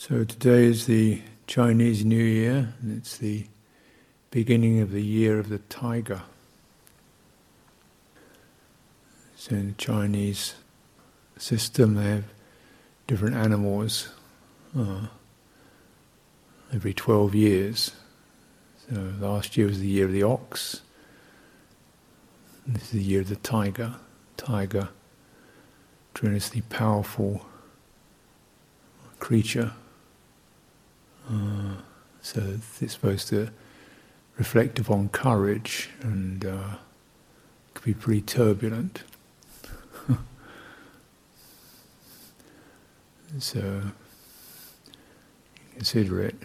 So today is the Chinese New Year, and it's the beginning of the year of the tiger. So in the Chinese system, they have different animals uh, every 12 years. So last year was the year of the ox. This is the year of the tiger. Tiger, tremendously powerful creature uh, so it's supposed to reflect upon courage and uh, could be pretty turbulent. so consider it.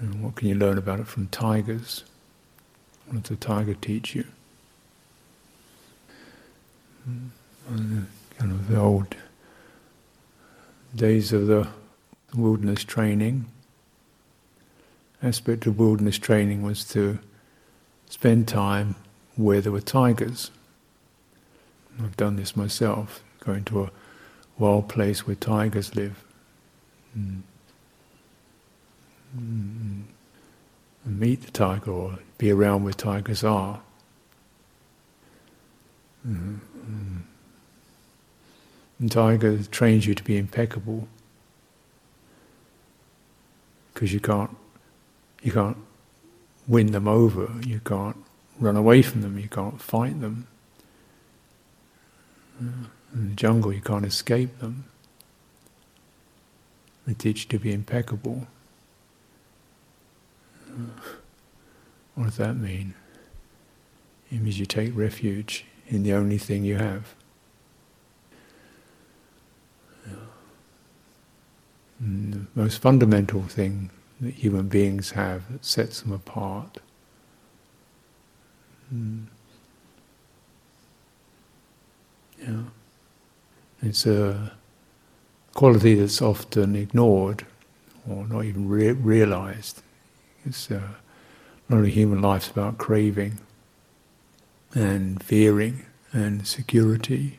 And what can you learn about it from tigers? What does a tiger teach you? And hmm. kind of the old days of the wilderness training. Aspect of wilderness training was to spend time where there were tigers. I've done this myself, going to a wild place where tigers live. Mm. Mm. And meet the tiger or be around where tigers are. Mm. And tiger trains you to be impeccable because you can't you can't win them over, you can't run away from them, you can't fight them. In the jungle, you can't escape them. They teach you to be impeccable. What does that mean? It means you take refuge in the only thing you have. The most fundamental thing that human beings have that sets them apart. Mm. Yeah. It's a quality that's often ignored or not even re- realized. It's uh, not only human life's about craving and fearing and security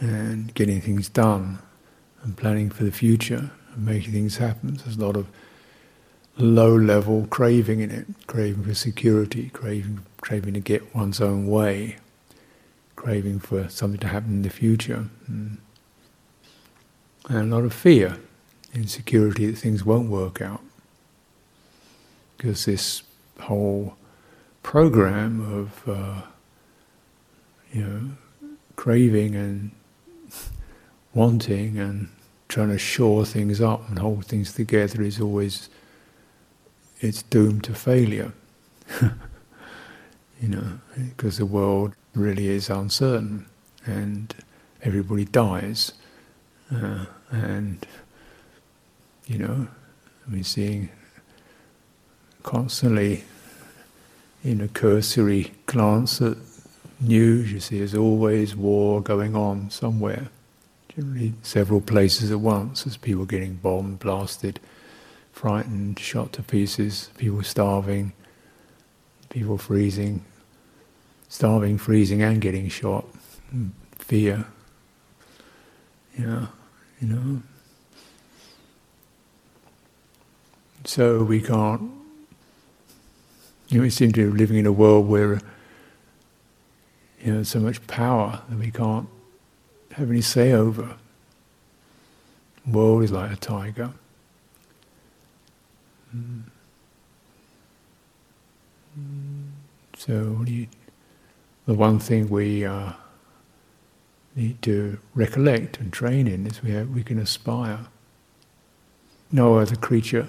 and getting things done and planning for the future making things happen. There's a lot of low level craving in it, craving for security, craving craving to get one's own way, craving for something to happen in the future. Mm. And a lot of fear, insecurity that things won't work out. Because this whole program of uh, you know craving and wanting and trying to shore things up and hold things together is always it's doomed to failure. you know, because the world really is uncertain and everybody dies. Uh, and, you know, mean, seeing constantly in a cursory glance at news, you see there's always war going on somewhere generally several places at once as people getting bombed, blasted, frightened, shot to pieces, people starving, people freezing, starving, freezing, and getting shot, fear. Yeah, you know. So we can't. You know, we seem to be living in a world where you know so much power that we can't have any say over. World is like a tiger. Mm. So the one thing we uh, need to recollect and train in is we, have, we can aspire. No other creature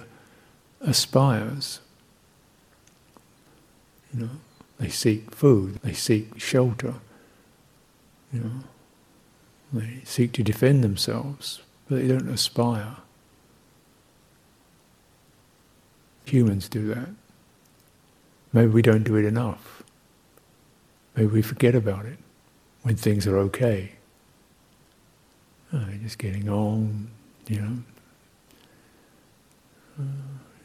aspires. You know, they seek food, they seek shelter. You know, they seek to defend themselves, but they don't aspire. Humans do that. Maybe we don't do it enough. Maybe we forget about it when things are okay. Oh, just getting on, you know. Uh,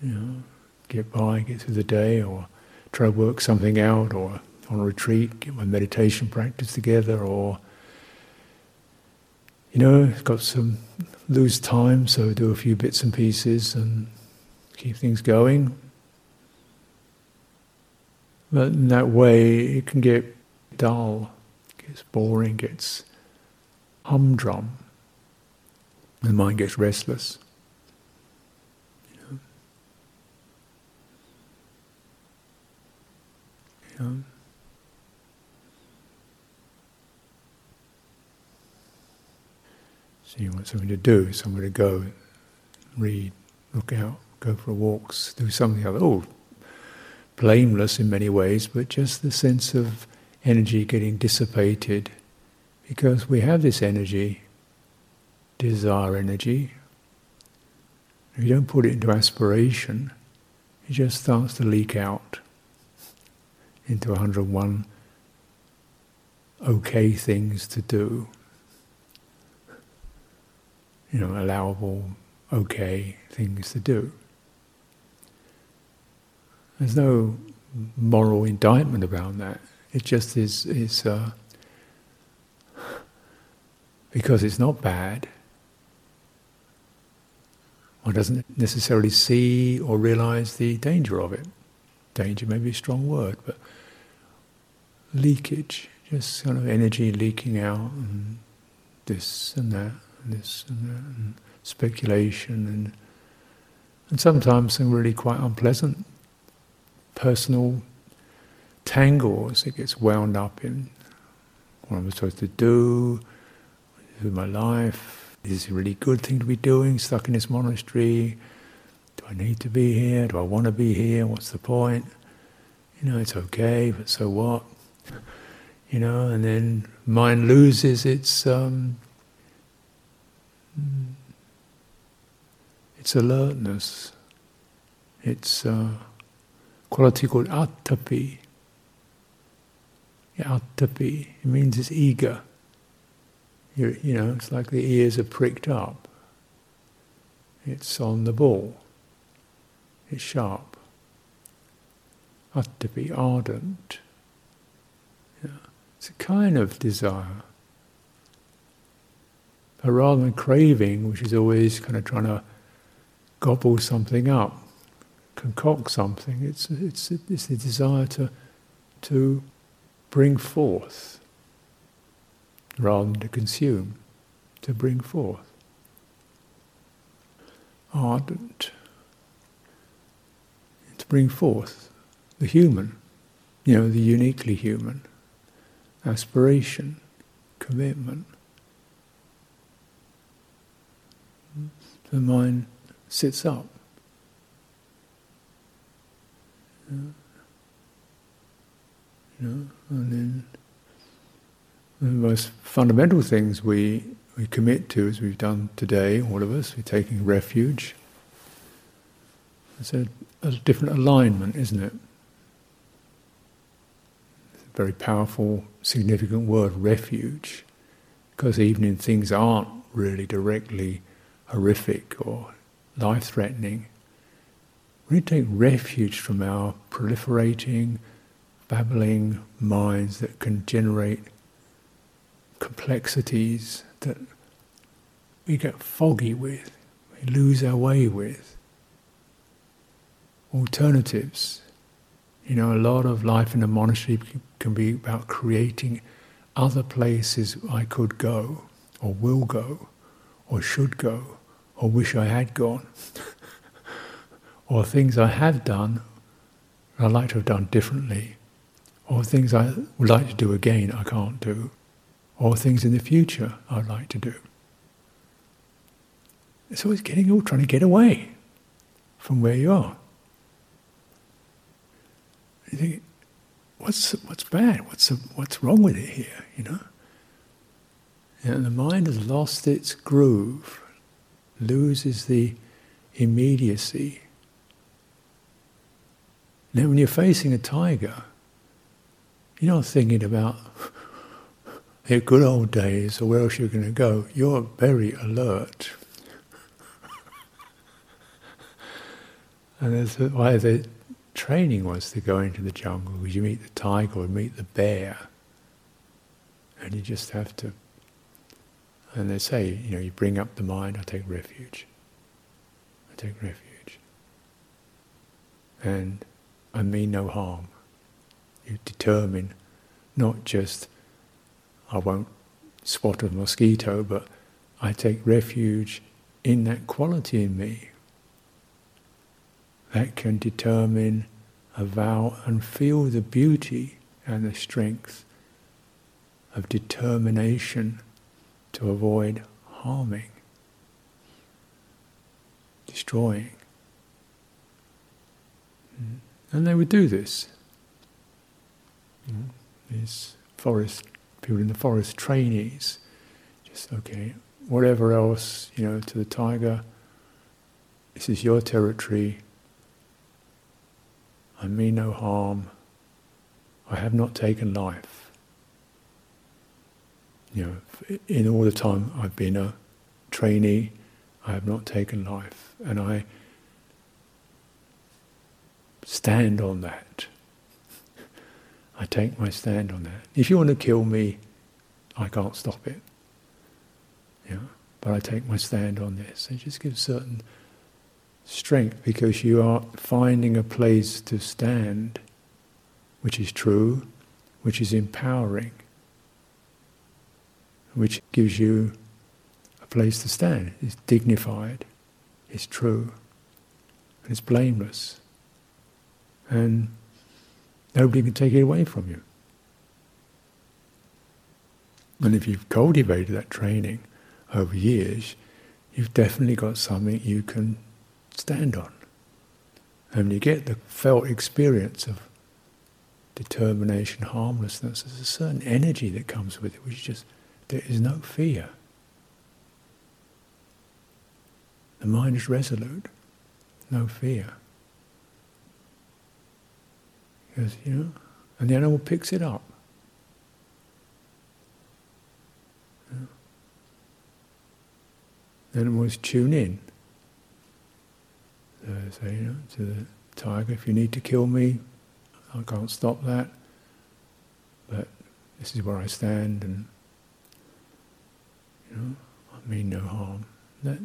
you know, get by, get through the day, or try to work something out, or on a retreat, get my meditation practice together, or you know, got some loose time, so do a few bits and pieces and keep things going. But in that way, it can get dull, gets boring, gets humdrum. The mind gets restless. You know? You know? So you want something to do, somewhere to go, read, look out, go for walks, do something other. Oh, blameless in many ways, but just the sense of energy getting dissipated because we have this energy, desire energy. If you don't put it into aspiration, it just starts to leak out into 101 okay things to do you know, allowable, okay things to do. There's no moral indictment about that. It just is, is uh, because it's not bad. One doesn't necessarily see or realize the danger of it. Danger may be a strong word, but leakage, just kind of energy leaking out, and this and that this and that, and speculation, and and sometimes some really quite unpleasant personal tangles it gets wound up in. What I'm I supposed to do with my life? Is it a really good thing to be doing, stuck in this monastery? Do I need to be here? Do I want to be here? What's the point? You know, it's okay, but so what? You know, and then mind loses its um, Mm. It's alertness. It's a quality called attapi. Attapi. It means it's eager. You're, you know, it's like the ears are pricked up. It's on the ball. It's sharp. Attapi, ardent. Yeah. It's a kind of desire. But rather than craving, which is always kind of trying to gobble something up, concoct something, it's, it's, it's the desire to, to bring forth rather than to consume, to bring forth. Ardent. To bring forth the human, you know, the uniquely human. Aspiration, commitment. The mind sits up. You know, and then the most fundamental things we, we commit to, as we've done today, all of us, we're taking refuge. It's a, a different alignment, isn't it? It's a very powerful, significant word, refuge, because even in things aren't really directly horrific or life threatening, we take refuge from our proliferating, babbling minds that can generate complexities that we get foggy with, we lose our way with. Alternatives. You know, a lot of life in a monastery can be about creating other places I could go, or will go, or should go, or wish I had gone, or things I have done I'd like to have done differently, or things I would like to do again I can't do, or things in the future I'd like to do. It's always getting all trying to get away from where you are. You think, what's what's bad? What's what's wrong with it here? You know. And the mind has lost its groove loses the immediacy. Now, when you're facing a tiger, you're not thinking about the good old days or where else you're going to go. You're very alert. and that's why the training was to go into the jungle, because you meet the tiger or meet the bear, and you just have to And they say, you know, you bring up the mind, I take refuge. I take refuge. And I mean no harm. You determine not just, I won't spot a mosquito, but I take refuge in that quality in me that can determine, avow, and feel the beauty and the strength of determination to avoid harming, destroying. Mm. And they would do this. Mm. These forest people in the forest, trainees, just okay, whatever else, you know, to the tiger, this is your territory. I mean no harm. I have not taken life. You know, in all the time I've been a trainee, I have not taken life. And I stand on that. I take my stand on that. If you want to kill me, I can't stop it. Yeah, but I take my stand on this. It just gives certain strength because you are finding a place to stand which is true, which is empowering, which gives you a place to stand. It's dignified, it's true, and it's blameless. And nobody can take it away from you. And if you've cultivated that training over years, you've definitely got something you can stand on. And you get the felt experience of determination, harmlessness, there's a certain energy that comes with it, which just, there is no fear. The mind is resolute, no fear. Because, you know, and the animal picks it up. The animals tune in. So, so, you know, to the tiger, if you need to kill me, I can't stop that, but this is where I stand, and know, I mean no harm. That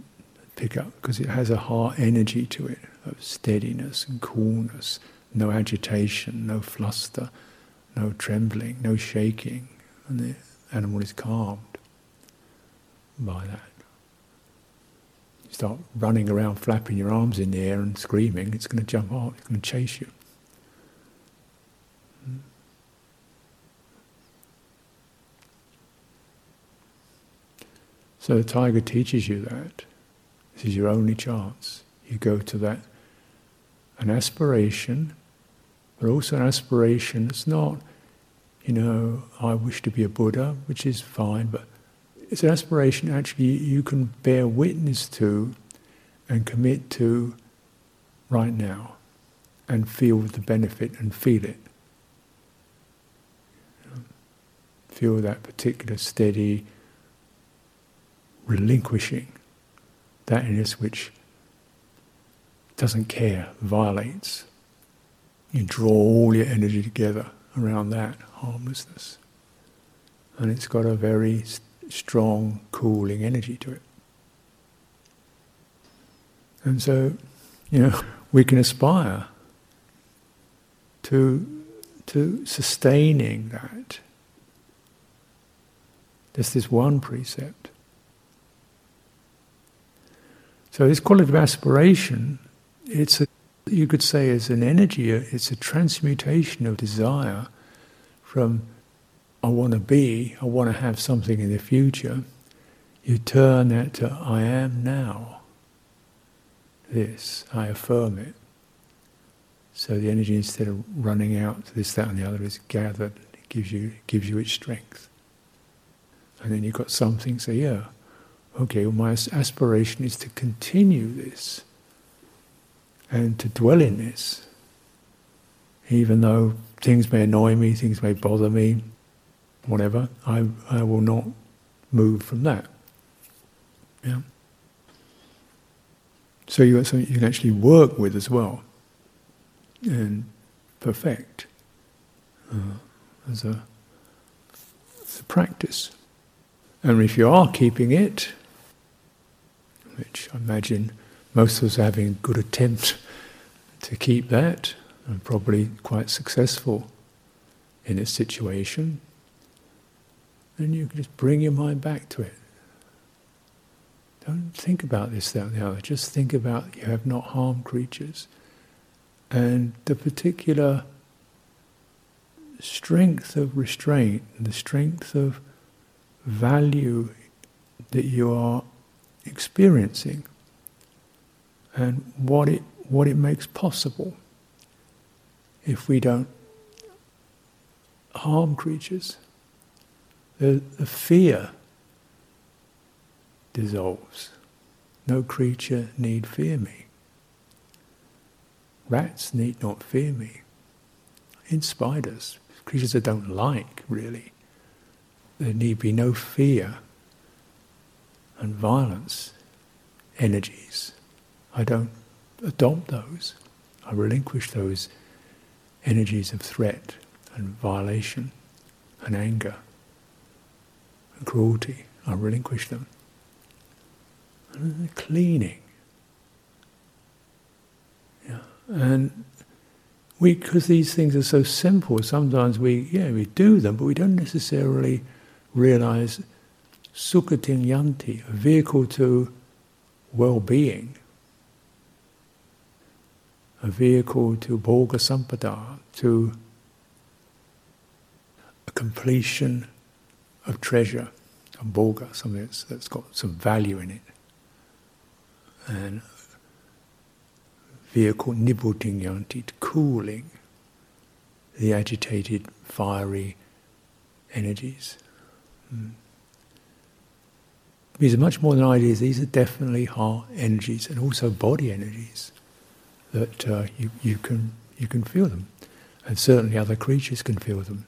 pick up because it has a heart energy to it of steadiness and coolness, no agitation, no fluster, no trembling, no shaking, and the animal is calmed by that. You start running around, flapping your arms in the air and screaming, it's going to jump off, it's going to chase you. Hmm. So the tiger teaches you that. This is your only chance. You go to that, an aspiration, but also an aspiration It's not, you know, I wish to be a Buddha, which is fine, but it's an aspiration actually you can bear witness to and commit to right now and feel the benefit and feel it. Feel that particular steady, relinquishing that in us which doesn't care, violates. You draw all your energy together around that harmlessness. And it's got a very strong, cooling energy to it. And so, you know, we can aspire to, to sustaining that. There's this one precept. So this quality of aspiration, it's a, you could say is an energy, it's a transmutation of desire from I want to be, I want to have something in the future, you turn that to I am now. This, I affirm it. So the energy instead of running out to this, that and the other is gathered, it gives you gives you its strength. And then you've got something, say, yeah, okay, my aspiration is to continue this and to dwell in this. Even though things may annoy me, things may bother me, whatever, I, I will not move from that. Yeah. So you got something you can actually work with as well and perfect uh, as, a, as a practice. And if you are keeping it, which I imagine most of us are having a good attempt to keep that, and probably quite successful in a situation, then you can just bring your mind back to it. Don't think about this, that, and the other. Just think about you have not harmed creatures. And the particular strength of restraint, the strength of value that you are experiencing, and what it, what it makes possible if we don't harm creatures. The, the fear dissolves. No creature need fear me. Rats need not fear me. In spiders, creatures I don't like, really, there need be no fear and violence energies. I don't adopt those. I relinquish those energies of threat and violation and anger and cruelty. I relinquish them. And cleaning. Yeah. And we, because these things are so simple, sometimes we, yeah, we do them, but we don't necessarily realize sugatim yanti, a vehicle to well-being, a vehicle to bhoga sampada, to a completion of treasure, a bhoga, something that's, that's got some value in it. And vehicle nibbutim yanti, cooling the agitated, fiery energies. Mm. These are much more than ideas, these are definitely heart energies and also body energies that uh, you, you, can, you can feel them. And certainly other creatures can feel them.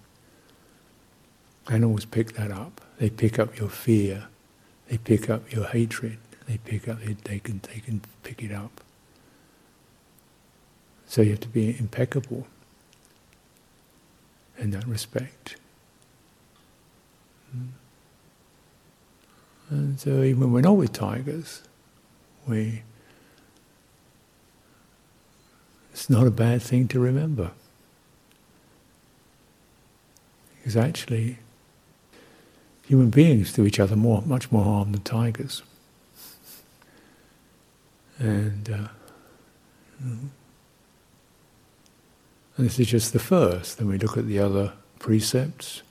Animals pick that up. They pick up your fear. They pick up your hatred. They pick up. They, they can. They can pick it up. So you have to be impeccable in that respect. Mm. And so even when we're not with tigers, we it's not a bad thing to remember. Because actually, human beings do each other more, much more harm than tigers. And, uh, and this is just the first. Then we look at the other precepts.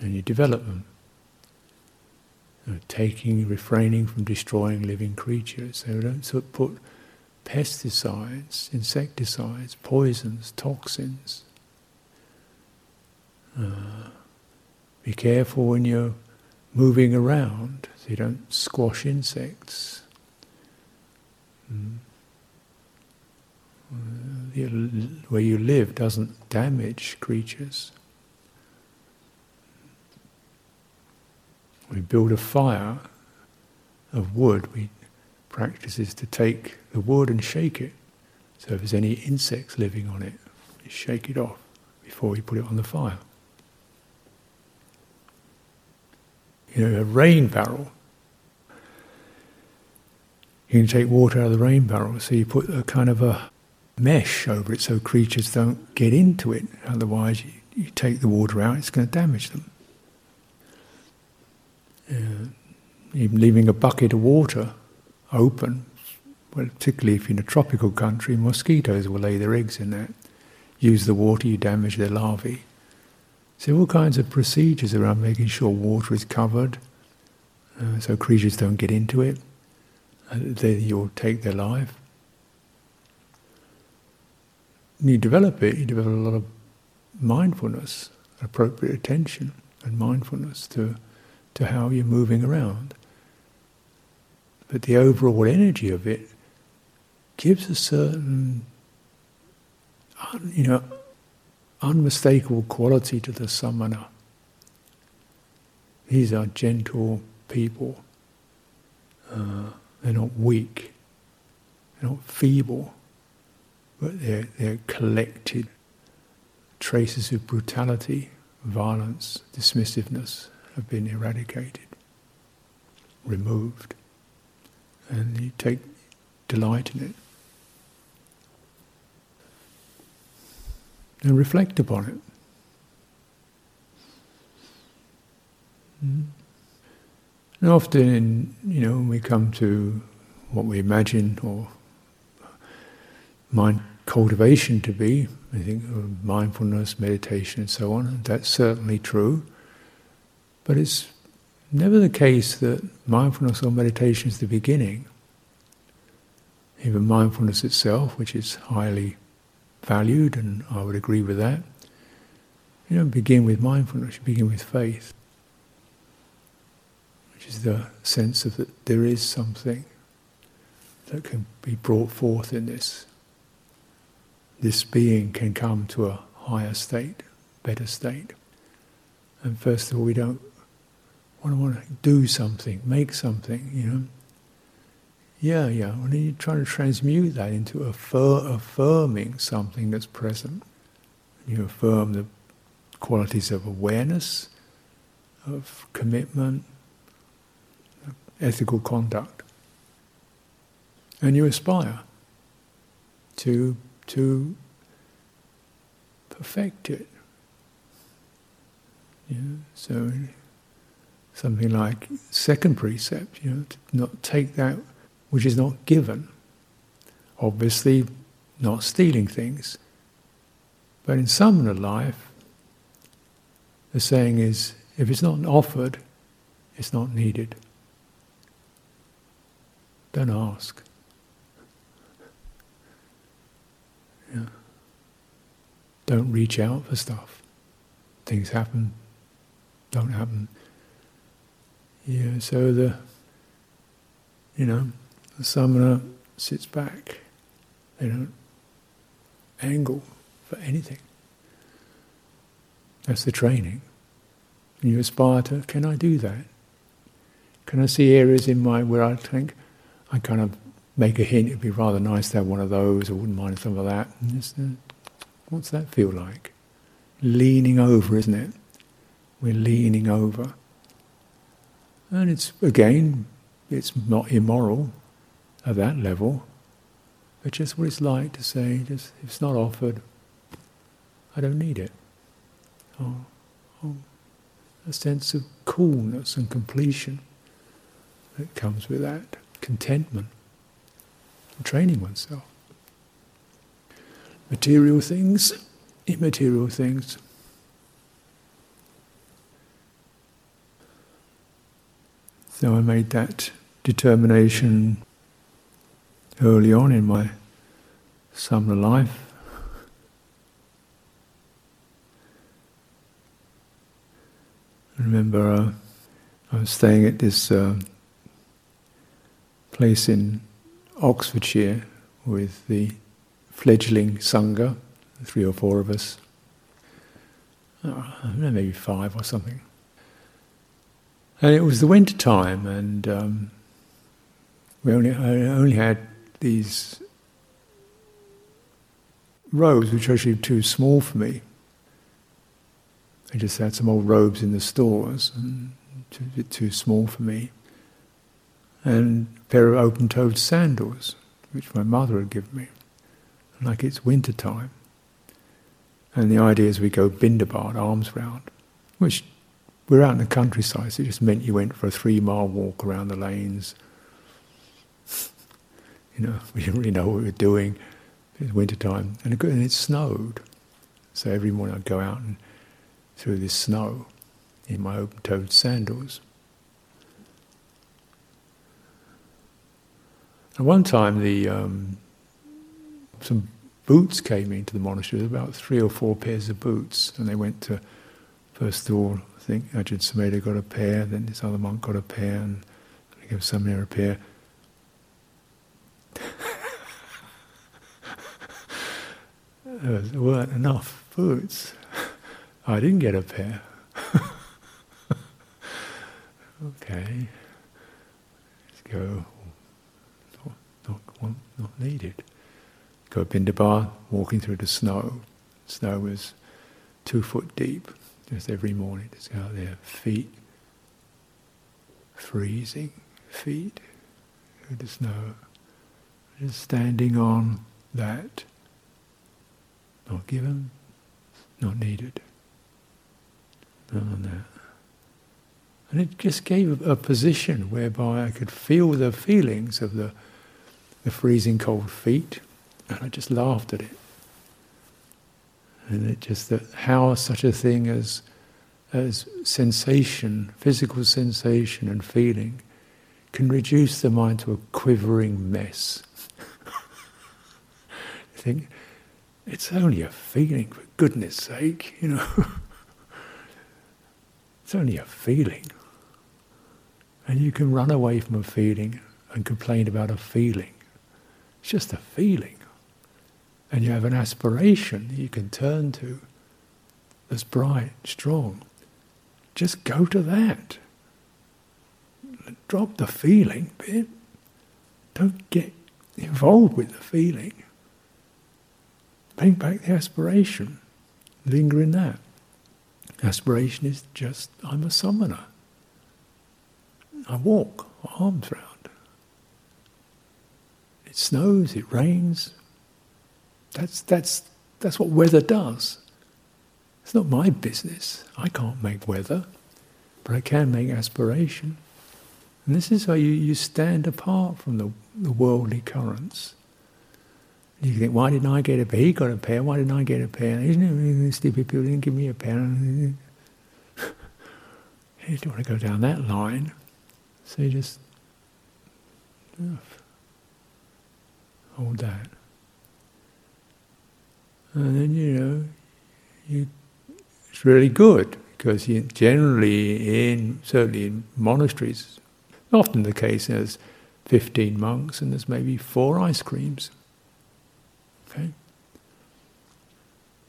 And you develop them. You know, taking, refraining from destroying living creatures. So don't sort of put pesticides, insecticides, poisons, toxins. Uh, be careful when you're moving around so you don't squash insects. Mm. Where you live doesn't damage creatures. We build a fire of wood, we practice is to take the wood and shake it. So if there's any insects living on it, we shake it off before we put it on the fire. You know, a rain barrel. You can take water out of the rain barrel, so you put a kind of a mesh over it so creatures don't get into it. Otherwise, you, you take the water out, it's going to damage them. Uh, even leaving a bucket of water open, well, particularly if you're in a tropical country, mosquitoes will lay their eggs in that. Use the water, you damage their larvae. So all kinds of procedures around making sure water is covered, uh, so creatures don't get into it. And then you'll take their life. And you develop it, you develop a lot of mindfulness, appropriate attention and mindfulness to to how you're moving around. But the overall energy of it gives a certain, you know, unmistakable quality to the samana. These are gentle people. Uh, they're not weak. They're not feeble. But they're, they're collected traces of brutality, violence, dismissiveness have been eradicated, removed, and you take delight in it. And reflect upon it. Mm. And often, in, you know, when we come to what we imagine or mind cultivation to be, I think mindfulness, meditation, and so on, that's certainly true. But it's never the case that mindfulness or meditation is the beginning. Even mindfulness itself, which is highly valued, and I would agree with that, you don't begin with mindfulness, you begin with faith which is the sense of that there is something that can be brought forth in this. This being can come to a higher state, better state. And first of all, we don't want to want to do something, make something, you know. Yeah, yeah. When you try to transmute that into affir- affirming something that's present, you affirm the qualities of awareness, of commitment, ethical conduct. And you aspire to, to perfect it. Know, so something like second precept, you know, not take that which is not given. Obviously, not stealing things. But in samana life, the saying is if it's not offered, it's not needed. Don't ask. Yeah. Don't reach out for stuff. Things happen, don't happen. Yeah, so the, you know, the samana sits back. They don't angle for anything. That's the training. And you aspire to, can I do that? Can I see areas in my where I think, I kind of make a hint, it'd be rather nice to have one of those, I wouldn't mind some of that. Just, uh, what's that feel like? Leaning over, isn't it? We're leaning over. And it's, again, it's not immoral at that level, but just what it's like to say, just if it's not offered, I don't need it. Oh, oh, a sense of coolness and completion that comes with that contentment, training oneself. Material things, immaterial things. So I made that determination early on in my samana life. I remember uh, I was staying at this uh, place in Oxfordshire with the fledgling Sangha, three or four of us, oh, maybe five or something. And it was the winter time, and um, we only, I only had these robes, which were actually too small for me. I just had some old robes in the stores, and too, bit too small for me and a pair of open-toed sandals, which my mother had given me. Like it's winter time. And the idea is we go pindapat, alms round, which we're out in the countryside, so it just meant you went for a three-mile walk around the lanes. you know, we didn't really know what we were doing. It was winter time, and it, snowed. So every morning I'd go out and through this snow in my open-toed sandals. At one time, the um, some boots came into the monastery. About three or four pairs of boots, and they went to first of all. I think Ajahn Sumedho got a pair, then this other monk got a pair, and I gave Samir a pair. there weren't enough boots. I didn't get a pair. okay, let's go not, not needed. Go bar, walking through the snow. Snow was two foot deep, Just every morning, just go out there, feet freezing, feet. Just know, just standing on that, not given, not needed. on that. And it just gave a position whereby I could feel the feelings of the, the freezing cold feet, and I just laughed at it. And it just that how such a thing as as sensation, physical sensation and feeling, can reduce the mind to a quivering mess. you think, it's only a feeling, for goodness sake, you know. it's only a feeling. And you can run away from a feeling and complain about a feeling. It's just a feeling. And you have an aspiration that you can turn to that's bright, strong. Just go to that. Drop the feeling bit. Don't get involved with the feeling. Bring back the aspiration. Linger in that. Aspiration is just, I'm a samana. I walk, alms round. It snows, it rains. That's, that's, that's what weather does. It's not my business. I can't make weather, but I can make aspiration. And this is how you, you stand apart from the, the worldly currents. You think, why didn't I get a pair? He got a pair. Why didn't I get a pair? Isn't it stupid people didn't give me a pair? you don't want to go down that line. So you just hold that. And then, you know, you, it's really good because you, generally, in certainly in monasteries, often the case there's 15 monks and there's maybe four ice creams. Okay?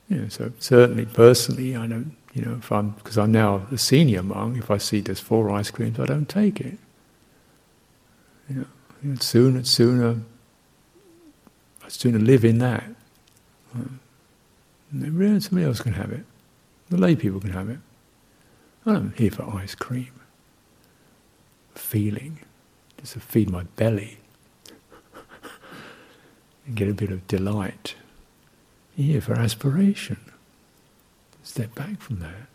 Yeah, so certainly personally, I don't, you know, if I'm, because I'm now a senior monk, if I see there's four ice creams, I don't take it. You know, sooner, sooner, I'd sooner live in that. And somebody else can have it. The lay people can have it. I'm here for ice cream. Feeling. Just to feed my belly. and get a bit of delight. Here for aspiration. Step back from that.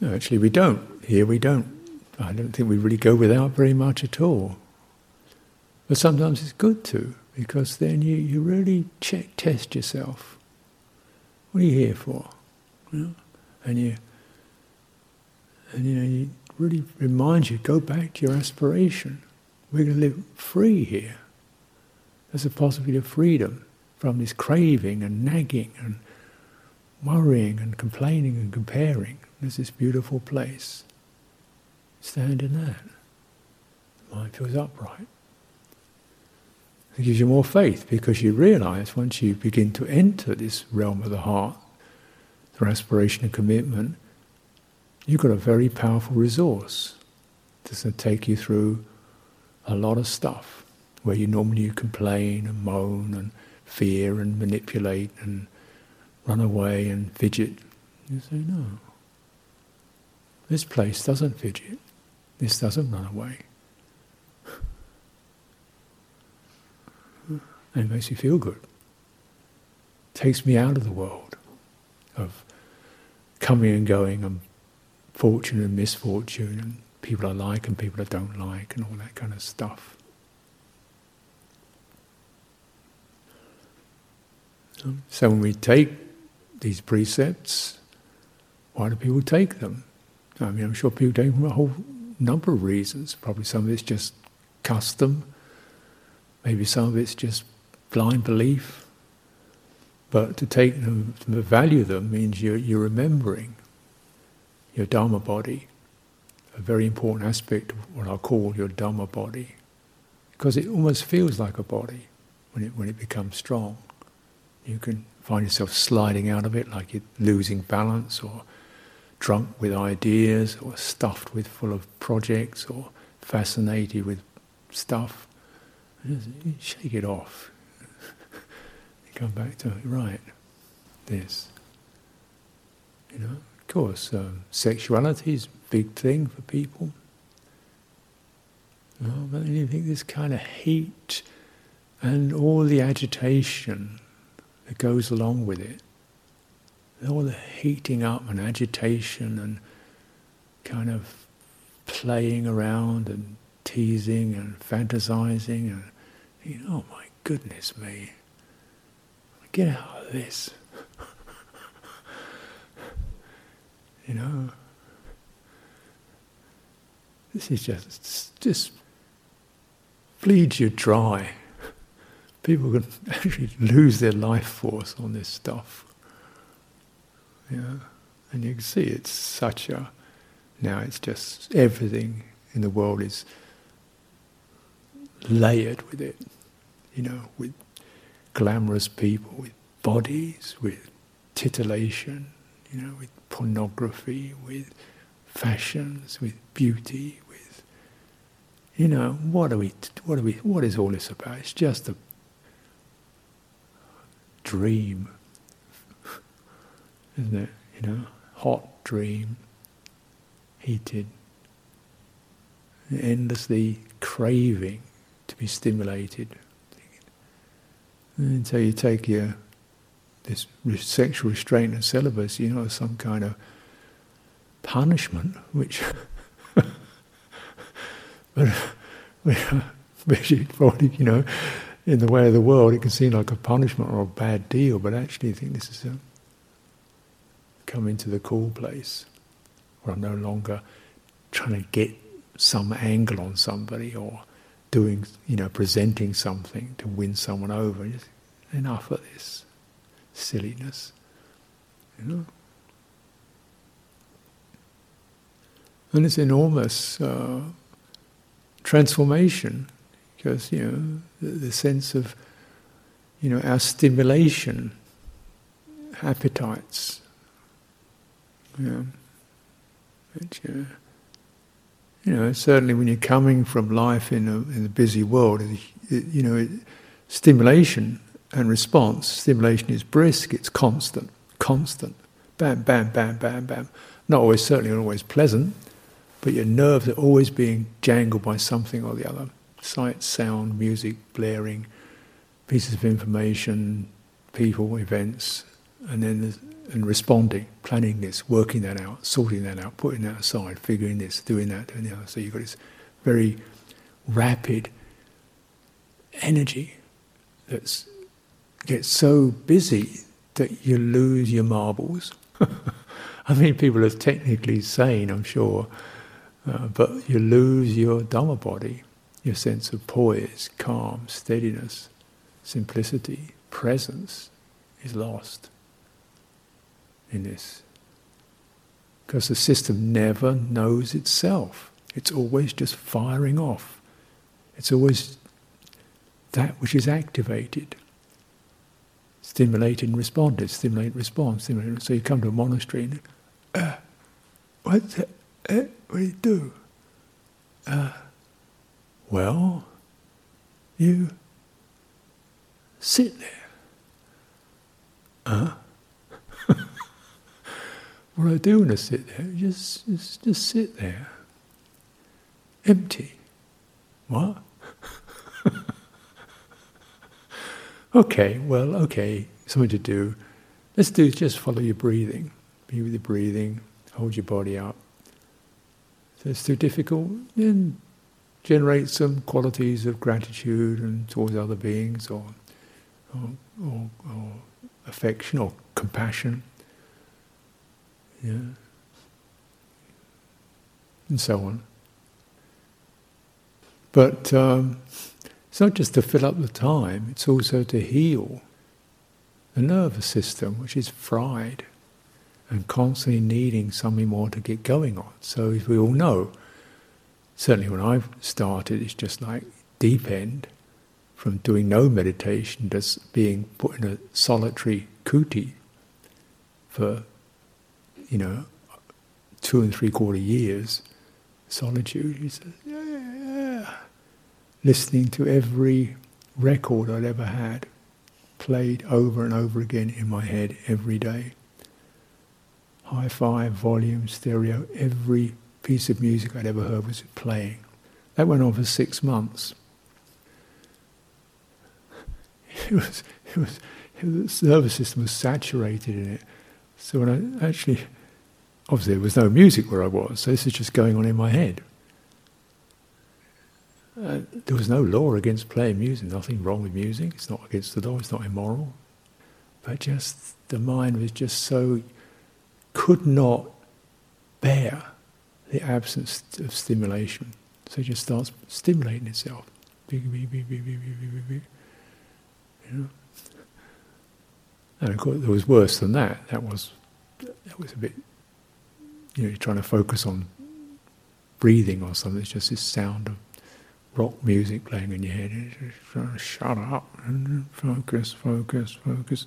No, actually, we don't. Here we don't. I don't think we really go without very much at all. But sometimes it's good to, because then you, you really check, test yourself. What are you here for? You know? And you, and you know, you really remind you, go back to your aspiration. We're going to live free here. There's a possibility of freedom from this craving and nagging and worrying and complaining and comparing. There's this beautiful place. Stand in that. The mind feels upright. It gives you more faith because you realize once you begin to enter this realm of the heart, through aspiration and commitment, you've got a very powerful resource. This will take you through a lot of stuff where you normally complain and moan and fear and manipulate and run away and fidget. You say, no. This place doesn't fidget. This doesn't run away. And it makes me feel good. Takes me out of the world of coming and going and fortune and misfortune and people I like and people I don't like and all that kind of stuff. So when we take these precepts, why do people take them? I mean, I'm sure people take them for a whole number of reasons. Probably some of it's just custom. Maybe some of it's just blind belief. But to take them, to value them, means you're, you're remembering your Dharma body, a very important aspect of what I call your Dharma body, because it almost feels like a body when it, when it becomes strong. You can find yourself sliding out of it like you're losing balance or drunk with ideas or stuffed with full of projects or fascinated with stuff shake it off. come back to right, this. You know, of course, um, sexuality is a big thing for people. Know, but you think this kind of heat and all the agitation that goes along with it, all the heating up and agitation and kind of playing around and teasing and fantasizing and you know, oh my goodness me, get out of this. you know, this is just just bleeds you dry. People can actually lose their life force on this stuff. Yeah, and you can see it's such a now it's just everything in the world is layered with it, you know, with glamorous people, with bodies, with titillation, you know, with pornography, with fashions, with beauty, with you know, what are we what are we what is all this about? It's just a dream. Isn't it? You know, hot dream heated, endlessly craving to be stimulated. And so you take your this sexual restraint and celibacy, you know, some kind of punishment, which, but, probably, you know, in the way of the world, it can seem like a punishment or a bad deal, but actually, I think this is a come into the cool place where I'm no longer trying to get some angle on somebody or doing, you know, presenting something to win someone over. Just enough of this silliness, you know. And it's enormous uh, transformation because, you know, the, the sense of, you know, our stimulation, appetites, you know, which, uh, you know, certainly when you're coming from life in a, in a busy world, it, you know, it, stimulation and response, stimulation is brisk, it's constant, constant. Bam, bam, bam, bam, bam. Not always, certainly not always pleasant, but your nerves are always being jangled by something or the other. Sight, sound, music, blaring, pieces of information, people, events, and then and responding, planning this, working that out, sorting that out, putting that aside, figuring this, doing that, doing the other. So you've got this very rapid energy that gets so busy that you lose your marbles. I mean, people are technically sane, I'm sure, uh, but you lose your Dhamma body, your sense of poise, calm, steadiness, simplicity, presence is lost in this. Because the system never knows itself. It's always just firing off. It's always that which is activated. Stimulated and responded, stimulate, respond, stimulate. So you come to a monastery and, uh, what's that? Uh, what do you do? Uh, well, you sit there. Uh, what I do when I sit there? Just, just, just sit there. Empty. What? okay, well, okay, something to do. Let's do just follow your breathing. Be with your breathing, hold your body up. If it's too difficult, then generate some qualities of gratitude and towards other beings or, or, or, or affection or compassion. Yeah. And so on. But um, it's not just to fill up the time, it's also to heal the nervous system, which is fried and constantly needing something more to get going on. So, as we all know, certainly when I've started, it's just like deep end from doing no meditation, just being put in a solitary kuti for you know, two and three quarter years, solitude. He says, yeah, yeah, yeah. Listening to every record I'd ever had played over and over again in my head every day. Hi fi, volume, stereo, every piece of music I'd ever heard was playing. That went on for six months. It was, it was, the nervous system was saturated in it. So when I actually, obviously there was no music where I was, so this is just going on in my head. Uh, there was no law against playing music, nothing wrong with music, it's not against the law, it's not immoral. But just the mind was just so, could not bear the absence of stimulation. So it just starts stimulating itself. And of course, there was worse than that. That was, that was a bit, you know, you're trying to focus on breathing or something. It's just this sound of rock music playing in your head. You're trying to shut up and focus, focus, focus.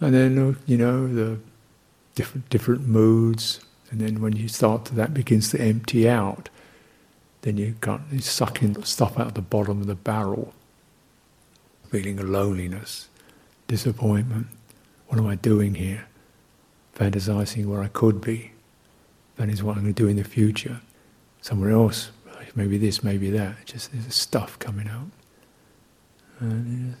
And then, uh, you know, the different different moods. And then when you start to, that begins to empty out, then you can't, you sucking stuff out of the bottom of the barrel. Feeling of loneliness, disappointment. What am I doing here? Fantasizing where I could be. That is what I'm going to do in the future. Somewhere else, maybe this, maybe that. Just there's stuff coming out. And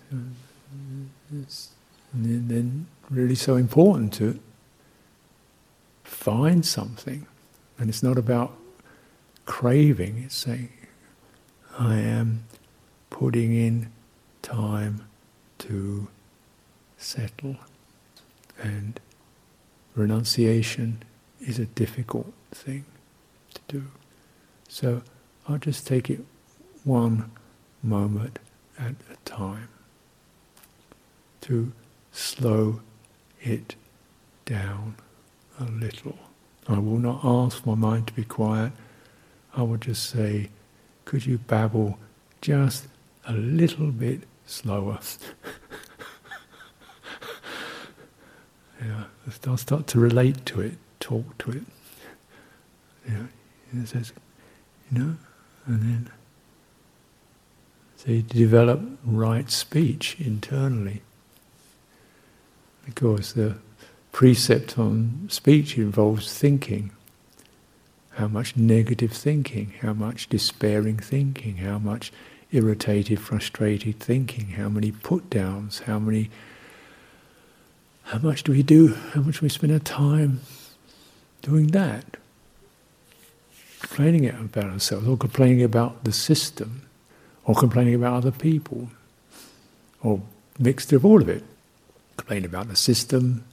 then really so important to find something. And it's not about craving, it's saying, I am putting in time to settle. And renunciation is a difficult thing to do. So I'll just take it one moment at a time to slow it down a little. I will not ask my mind to be quiet. I will just say, could you babble just a little bit slower? yeah, I'll start to relate to it, talk to it. Yeah, it says, you know, and then so you develop right speech internally. Because the precept on speech involves thinking. How much negative thinking, how much despairing thinking, how much irritated, frustrated thinking, how many put downs, how many how much do we do, how much do we spend our time doing that? complaining about ourselves, or complaining about the system, or complaining about other people, or mixture of all of it. Complaining about the system,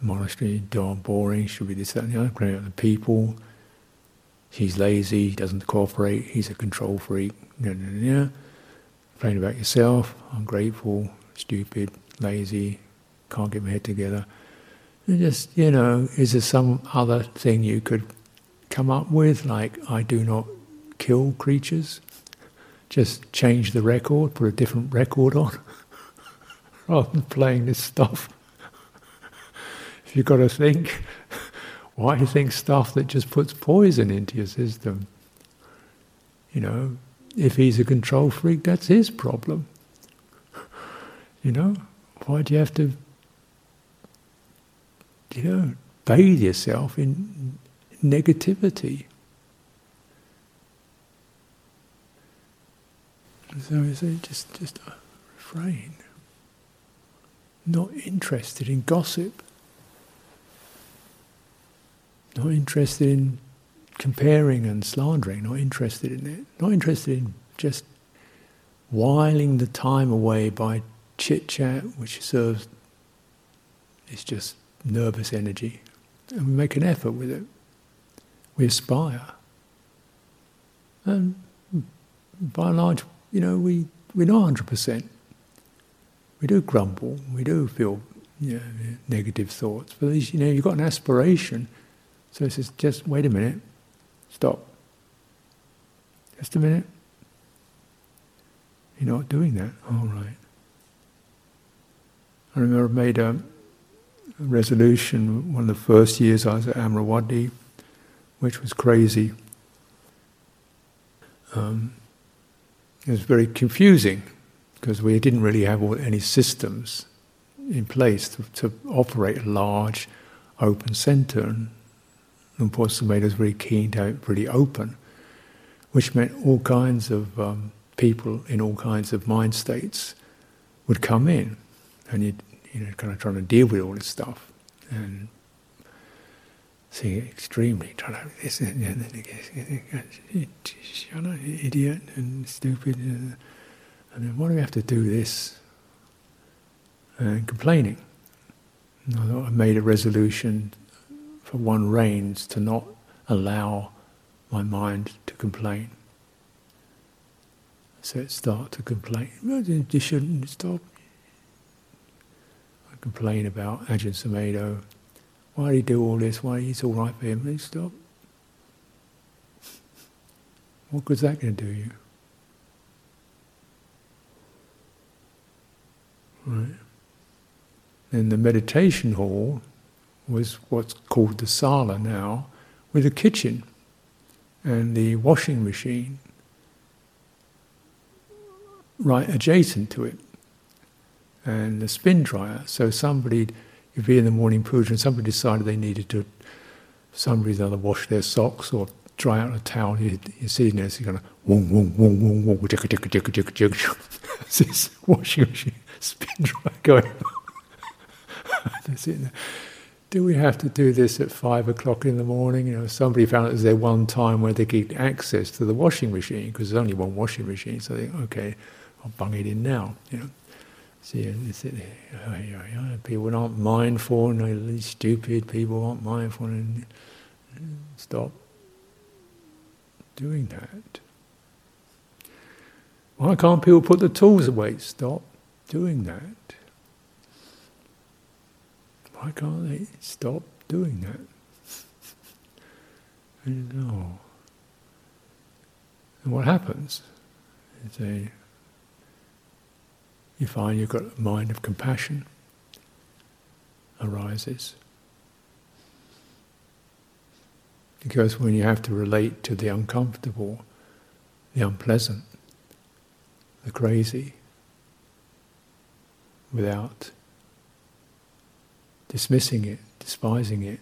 monastery, darn boring, should be this, that, and the other. Complaining about the people, he's lazy, he doesn't cooperate, he's a control freak. Complaining about yourself, ungrateful, stupid, lazy, can't get my head together. And just, you know, is there some other thing you could come up with, like I do not kill creatures. Just change the record, put a different record on, rather than playing this stuff. if you've got to think, why do you think stuff that just puts poison into your system? You know, if he's a control freak, that's his problem. You know, why do you have to, you know, bathe yourself in negativity. So we say just just refrain. Not interested in gossip. Not interested in comparing and slandering, not interested in it. Not interested in just whiling the time away by chit chat, which serves, it's just nervous energy. And we make an effort with it we aspire. And hmm, by and large, you know, we, we're not 100%. We do grumble, we do feel you know, negative thoughts, but at least, you know, you've got an aspiration. So it says, just wait a minute, stop. Just a minute. You're not doing that. All right. I remember I made a resolution one of the first years I was at Amaravati which was crazy. Um, it was very confusing because we didn't really have any systems in place to, to operate a large open center. And Luang Por made us very keen to have it pretty open, which meant all kinds of um, people in all kinds of mind states would come in, and you'd you know kind of trying to deal with all this stuff and seeing it extremely trying to this shut up, idiot and stupid, and then why do we have to do this? And complaining. And I thought I made a resolution for one rains to not allow my mind to complain. So it start to complain. You shouldn't stop. Complain about Ajahn Sumedho. Why did he do all this? Why it's all right for him? Please stop. What good's that going to do you? Right. And the meditation hall was what's called the sala now, with a kitchen and the washing machine right adjacent to it, and the spin dryer. So somebody, if you're in the morning puja and somebody decided they needed to, for some reason or other, wash their socks or dry out a towel, you, you're sitting there, so you're going to wong, wong, wong, wong, wong, jigga, jigga, jigga, jigga, this washing machine, spin dryer going. they're. Do we have to do this at five o'clock in the morning? You know, somebody found it was their one time where they get access to the washing machine because there's only one washing machine. So they okay, I'll bung it in now. You know, see, people aren't mindful, and they're stupid. People aren't mindful, and stop doing that. Why can't people put the tools away? Stop doing that. Why can't they stop doing that? Don't know. And what happens? A you find you've got a mind of compassion arises. Because when you have to relate to the uncomfortable, the unpleasant, the crazy, without dismissing it, despising it,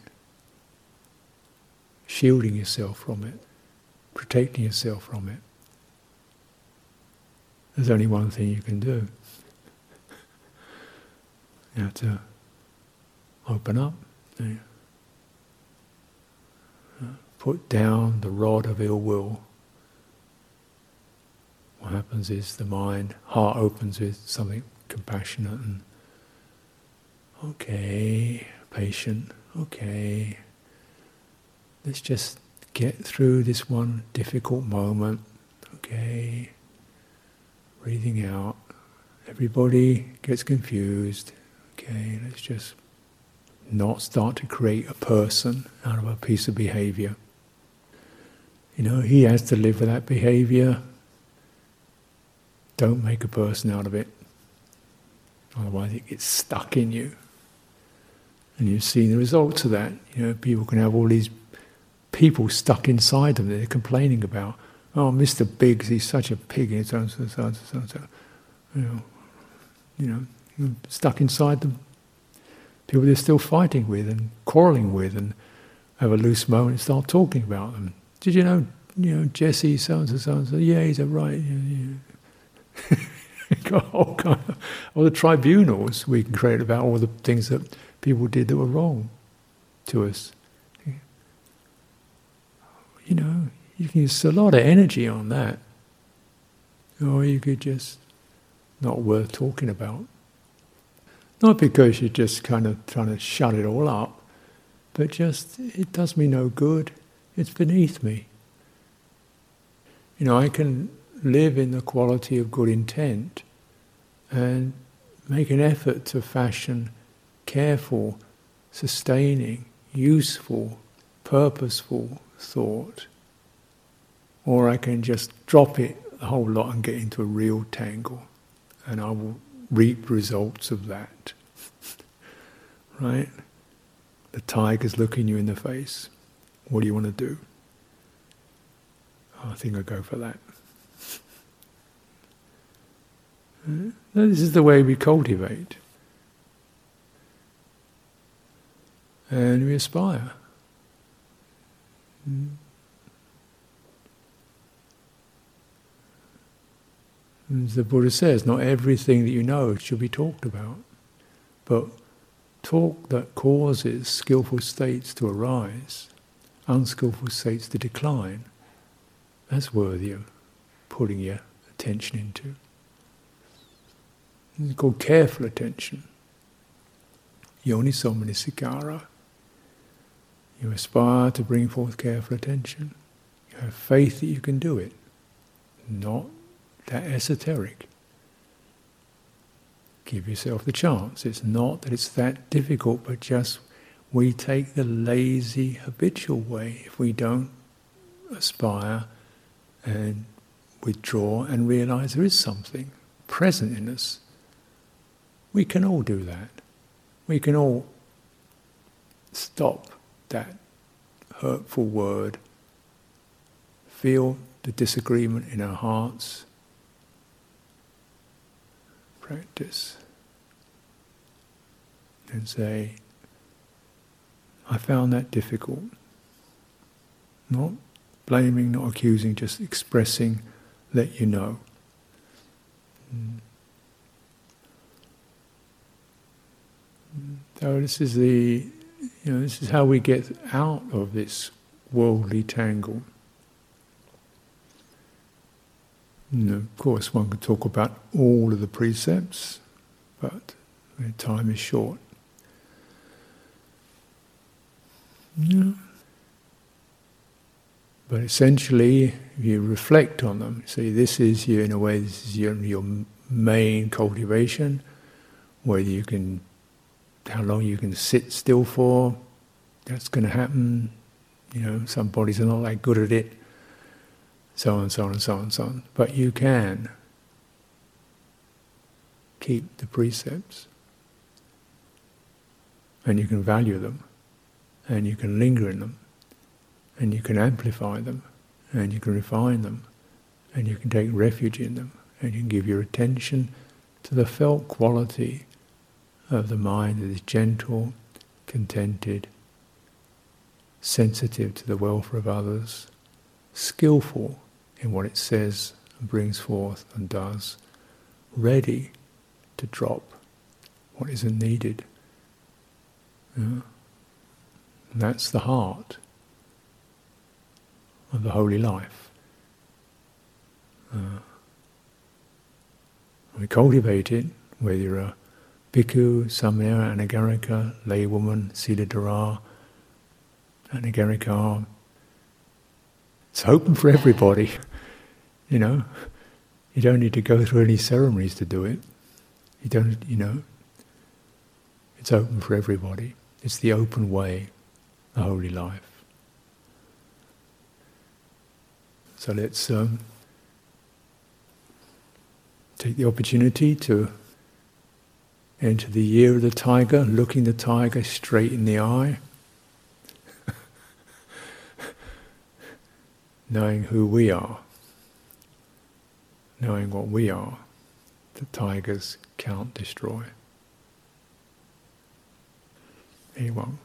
shielding yourself from it, protecting yourself from it, there's only one thing you can do. You have to open up. Uh, put down the rod of ill will. What happens is the mind, heart opens with something compassionate and okay, patient, okay. Let's just get through this one difficult moment, okay. Breathing out. Everybody gets confused. Okay, let's just not start to create a person out of a piece of behavior. You know, he has to live with that behavior. Don't make a person out of it. Otherwise, it gets stuck in you. And you've seen the results of that. You know, people can have all these people stuck inside them that they're complaining about. Oh, Mr. Biggs, he's such a pig. And so, so, so, so, so. You know, you know, stuck inside them. People they're still fighting with and quarrelling with, and have a loose moment and start talking about them. Did you know, you know, Jesse so and so, so and so? Yeah, he's a right. Yeah, yeah. all kind of, all the tribunals we can create about all the things that people did that were wrong to us. You know, you can use a lot of energy on that, or you could just not worth talking about. Not because you're just kind of trying to shut it all up, but just it does me no good. It's beneath me. You know, I can live in the quality of good intent and make an effort to fashion careful, sustaining, useful, purposeful thought. Or I can just drop it a whole lot and get into a real tangle, and I will reap results of that. Right? The tiger's looking you in the face. What do you want to do? Oh, I think I go for that. This is the way we cultivate. And we aspire. Hmm. As the Buddha says, not everything that you know should be talked about. But talk that causes skillful states to arise, unskillful states to decline, that's worthy of putting your attention into. It's called careful attention. Yoniso manasikara. You aspire to bring forth careful attention. You have faith that you can do it. Not that esoteric. Give yourself the chance. It's not that it's that difficult, but just we take the lazy, habitual way if we don't aspire and withdraw and realize there is something present in us. We can all do that. We can all stop that hurtful word, feel the disagreement in our hearts, practice, and say, I found that difficult. Not blaming, not accusing, just expressing, let you know. Mm. So this is the, you know, this is how we get out of this worldly tangle. And of course, one could talk about all of the precepts, but time is short. Yeah. But essentially, you reflect on them, see, this is your, in a way, this is your, your main cultivation, whether you can how long you can sit still for. That's going to happen. You know, some bodies are not that good at it. So on, so on, so on, so on. But you can keep the precepts, and you can value them, and you can linger in them, and you can amplify them, and you can refine them, and you can take refuge in them, and you can give your attention to the felt quality of the mind that is gentle, contented, sensitive to the welfare of others, skillful in what it says and brings forth and does, ready to drop what isn't needed. Yeah? That's the heart of the holy life. Uh, we cultivate it, whether you're a Bhikkhu, Samaya, Anagarika, laywoman, Siladhara, Anagarika. It's open for everybody, you know. You don't need to go through any ceremonies to do it. You don't, you know. It's open for everybody. It's the open way, the holy life. So let's um, take the opportunity to enter the year of the tiger, looking the tiger straight in the eye, knowing who we are, knowing what we are, the tigers can't destroy. Anyone?